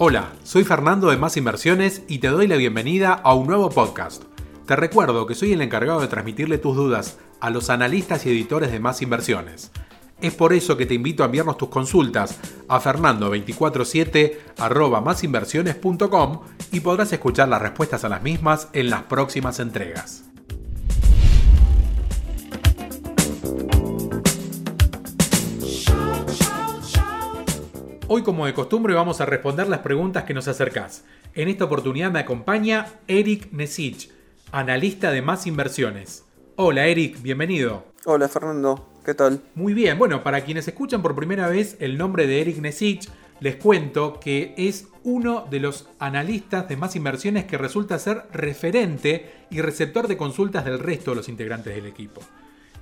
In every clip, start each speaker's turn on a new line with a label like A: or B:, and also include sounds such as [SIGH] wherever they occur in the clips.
A: Hola, soy Fernando de Más Inversiones y te doy la bienvenida a un nuevo podcast. Te recuerdo que soy el encargado de transmitirle tus dudas a los analistas y editores de Más Inversiones. Es por eso que te invito a enviarnos tus consultas a fernando247 y podrás escuchar las respuestas a las mismas en las próximas entregas. Hoy como de costumbre vamos a responder las preguntas que nos acercás. En esta oportunidad me acompaña Eric Nesich, analista de Más Inversiones. Hola Eric, bienvenido.
B: Hola Fernando, ¿qué tal?
A: Muy bien, bueno, para quienes escuchan por primera vez el nombre de Eric Nesich, les cuento que es uno de los analistas de Más Inversiones que resulta ser referente y receptor de consultas del resto de los integrantes del equipo.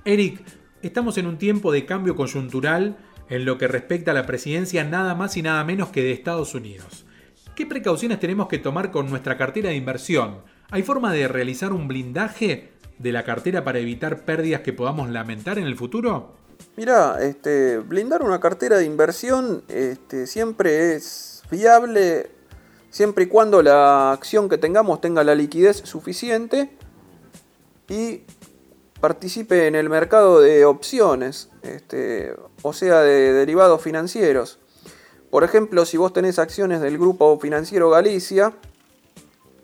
A: Eric, estamos en un tiempo de cambio coyuntural en lo que respecta a la presidencia nada más y nada menos que de Estados Unidos. ¿Qué precauciones tenemos que tomar con nuestra cartera de inversión? ¿Hay forma de realizar un blindaje de la cartera para evitar pérdidas que podamos lamentar en el futuro?
B: Mira, este, blindar una cartera de inversión este, siempre es viable siempre y cuando la acción que tengamos tenga la liquidez suficiente y participe en el mercado de opciones, este, o sea, de derivados financieros. Por ejemplo, si vos tenés acciones del grupo financiero Galicia,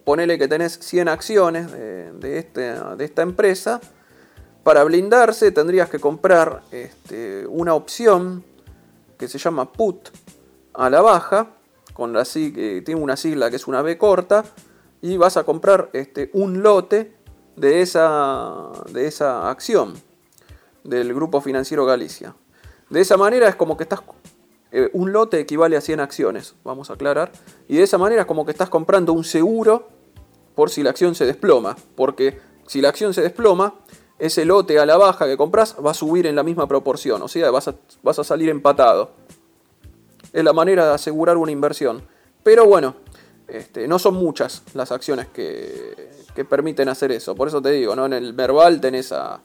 B: ponele que tenés 100 acciones de, este, de esta empresa, para blindarse tendrías que comprar este, una opción que se llama put a la baja, con la, tiene una sigla que es una B corta, y vas a comprar este, un lote de esa, de esa acción del Grupo Financiero Galicia. De esa manera es como que estás... Eh, un lote equivale a 100 acciones, vamos a aclarar. Y de esa manera es como que estás comprando un seguro por si la acción se desploma. Porque si la acción se desploma, ese lote a la baja que compras va a subir en la misma proporción. O sea, vas a, vas a salir empatado. Es la manera de asegurar una inversión. Pero bueno, este, no son muchas las acciones que, que permiten hacer eso. Por eso te digo, ¿no? En el Merval tenés a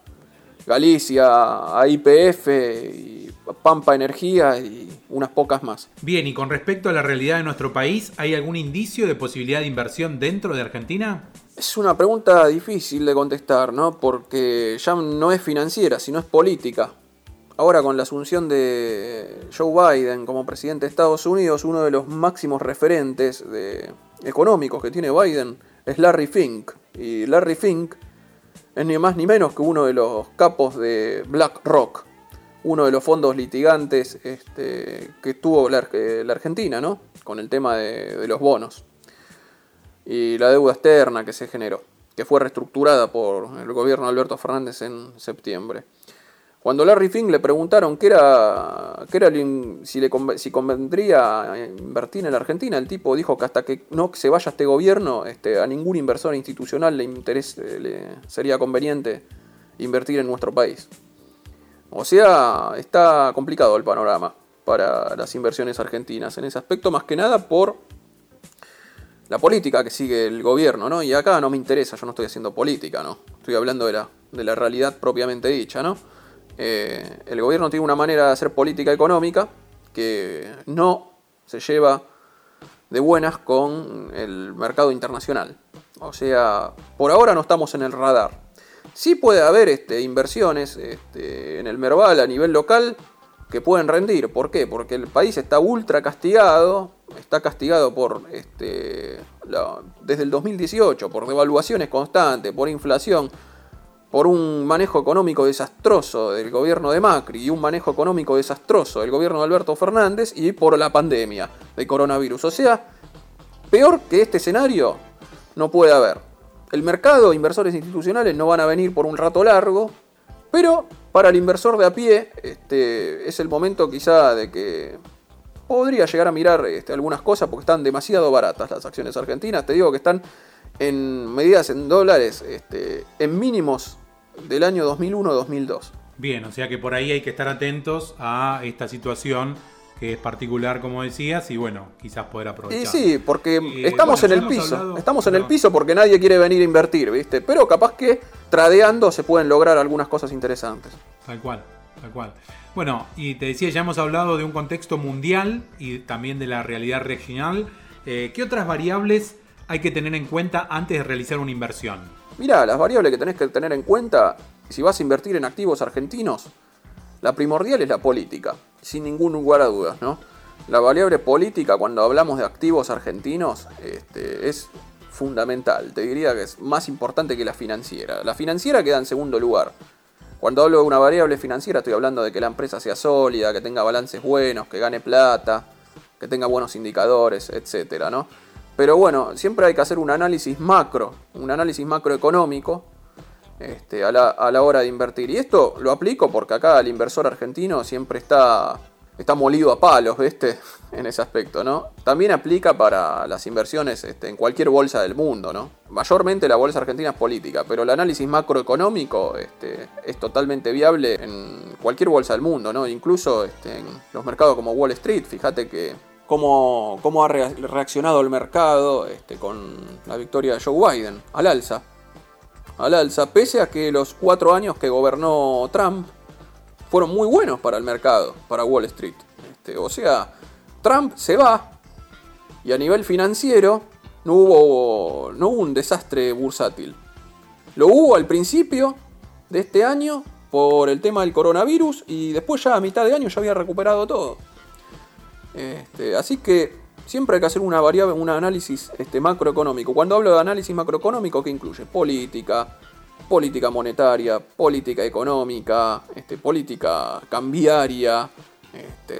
B: Galicia, a IPF y Pampa Energía y unas pocas más.
A: Bien, y con respecto a la realidad de nuestro país, ¿hay algún indicio de posibilidad de inversión dentro de Argentina?
B: Es una pregunta difícil de contestar, ¿no? Porque ya no es financiera, sino es política. Ahora con la asunción de Joe Biden como presidente de Estados Unidos, uno de los máximos referentes económicos que tiene Biden es Larry Fink. Y Larry Fink es ni más ni menos que uno de los capos de BlackRock, uno de los fondos litigantes este, que tuvo la, Argentina, ¿no? Con el tema de, de los bonos y la deuda externa que se generó, que fue reestructurada por el gobierno de Alberto Fernández en septiembre. Cuando Larry Fink le preguntaron qué era, qué era si, le, si convendría invertir en la Argentina, el tipo dijo que hasta que no se vaya este gobierno, este, a ningún inversor institucional le, interese, le sería conveniente invertir en nuestro país. O sea, está complicado el panorama para las inversiones argentinas en ese aspecto, más que nada por la política que sigue el gobierno, ¿no? Y acá no me interesa, yo no estoy haciendo política, ¿no? Estoy hablando de la, de la realidad propiamente dicha, ¿no? Eh, el gobierno tiene una manera de hacer política económica que no se lleva de buenas con el mercado internacional. O sea, por ahora no estamos en el radar. Sí puede haber este, inversiones este, en el Merval a nivel local que pueden rendir. ¿Por qué? Porque el país está ultra castigado, está castigado por este, desde el 2018, por devaluaciones constantes, por inflación por un manejo económico desastroso del gobierno de Macri y un manejo económico desastroso del gobierno de Alberto Fernández y por la pandemia de coronavirus. O sea, peor que este escenario no puede haber. El mercado, inversores institucionales no van a venir por un rato largo, pero para el inversor de a pie este, es el momento quizá de que podría llegar a mirar este, algunas cosas porque están demasiado baratas las acciones argentinas. Te digo que están en medidas en dólares este, en mínimos del año 2001-2002.
A: Bien, o sea que por ahí hay que estar atentos a esta situación que es particular, como decías, y bueno, quizás poder aprovechar.
B: Y sí, porque eh, estamos en el piso. estamos en el piso porque nadie quiere venir a invertir, ¿viste? Pero capaz que tradeando se pueden lograr algunas cosas interesantes.
A: Tal cual, tal cual. Bueno, y te decía, ya hemos hablado de un contexto mundial y también de la realidad regional. Eh, ¿Qué otras variables hay que tener en cuenta antes de realizar una inversión?
B: Mira, las variables que tenés que tener en cuenta si vas a invertir en activos argentinos, la primordial es la política, sin ningún lugar a dudas, ¿no? La variable política cuando hablamos de activos argentinos este, es fundamental, te diría que es más importante que la financiera. La financiera queda en segundo lugar. Cuando hablo de una variable financiera estoy hablando de que la empresa sea sólida, que tenga balances buenos, que gane plata, que tenga buenos indicadores, etcétera, ¿no? Pero bueno, siempre hay que hacer un análisis macro, un análisis macroeconómico este, a, la, a, la, hora de invertir. Y esto lo aplico porque acá el inversor argentino siempre está, está molido a palos, ¿viste? [LAUGHS] En ese aspecto, ¿no? También aplica para las inversiones este, en cualquier bolsa del mundo, ¿no? Mayormente la bolsa argentina es política, pero el análisis macroeconómico este, es totalmente viable en cualquier bolsa del mundo, ¿no? Incluso este, en los mercados como Wall Street, fíjate que cómo, ha reaccionado el mercado este, con la victoria de Joe Biden al alza al alza, pese a que los cuatro años que gobernó Trump fueron muy buenos para el mercado, para Wall Street. Este, o sea, Trump se va y a nivel financiero no hubo, no hubo un desastre bursátil. Lo hubo al principio de este año por el tema del coronavirus y después ya a mitad de año ya había recuperado todo. Este, así que siempre hay que hacer una variable, un análisis este, macroeconómico. Cuando hablo de análisis macroeconómico, ¿qué incluye? Política, política monetaria, política económica, este, política cambiaria,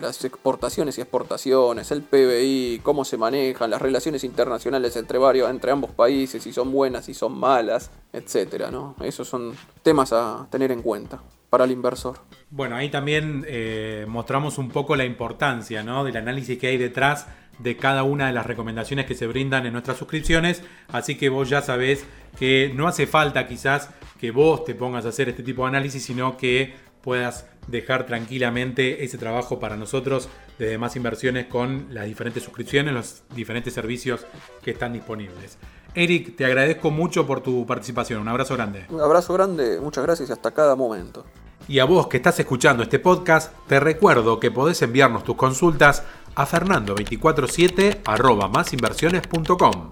B: las exportaciones y exportaciones, el PBI, cómo se manejan, las relaciones internacionales entre varios, entre ambos países, si son buenas, si son malas, etcétera, ¿no? Esos son temas a tener en cuenta para el inversor.
A: Bueno, ahí también eh, mostramos un poco la importancia del análisis que hay detrás de cada una de las recomendaciones que se brindan en nuestras suscripciones. Así que vos ya sabés que no hace falta quizás que vos te pongas a hacer este tipo de análisis, sino que puedas dejar tranquilamente ese trabajo para nosotros desde más inversiones con las diferentes suscripciones, los diferentes servicios que están disponibles. Eric, te agradezco mucho por tu participación. Un abrazo grande.
B: Un abrazo grande, muchas gracias y hasta cada momento.
A: Y a vos que estás escuchando este podcast, te recuerdo que podés enviarnos tus consultas a fernando247 másinversiones.com.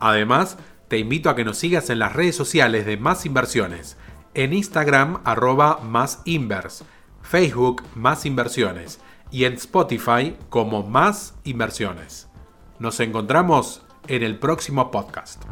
A: Además, te invito a que nos sigas en las redes sociales de Más Inversiones, en Instagram arroba más invers, Facebook Más Inversiones y en Spotify como Más Inversiones. Nos encontramos en el próximo podcast.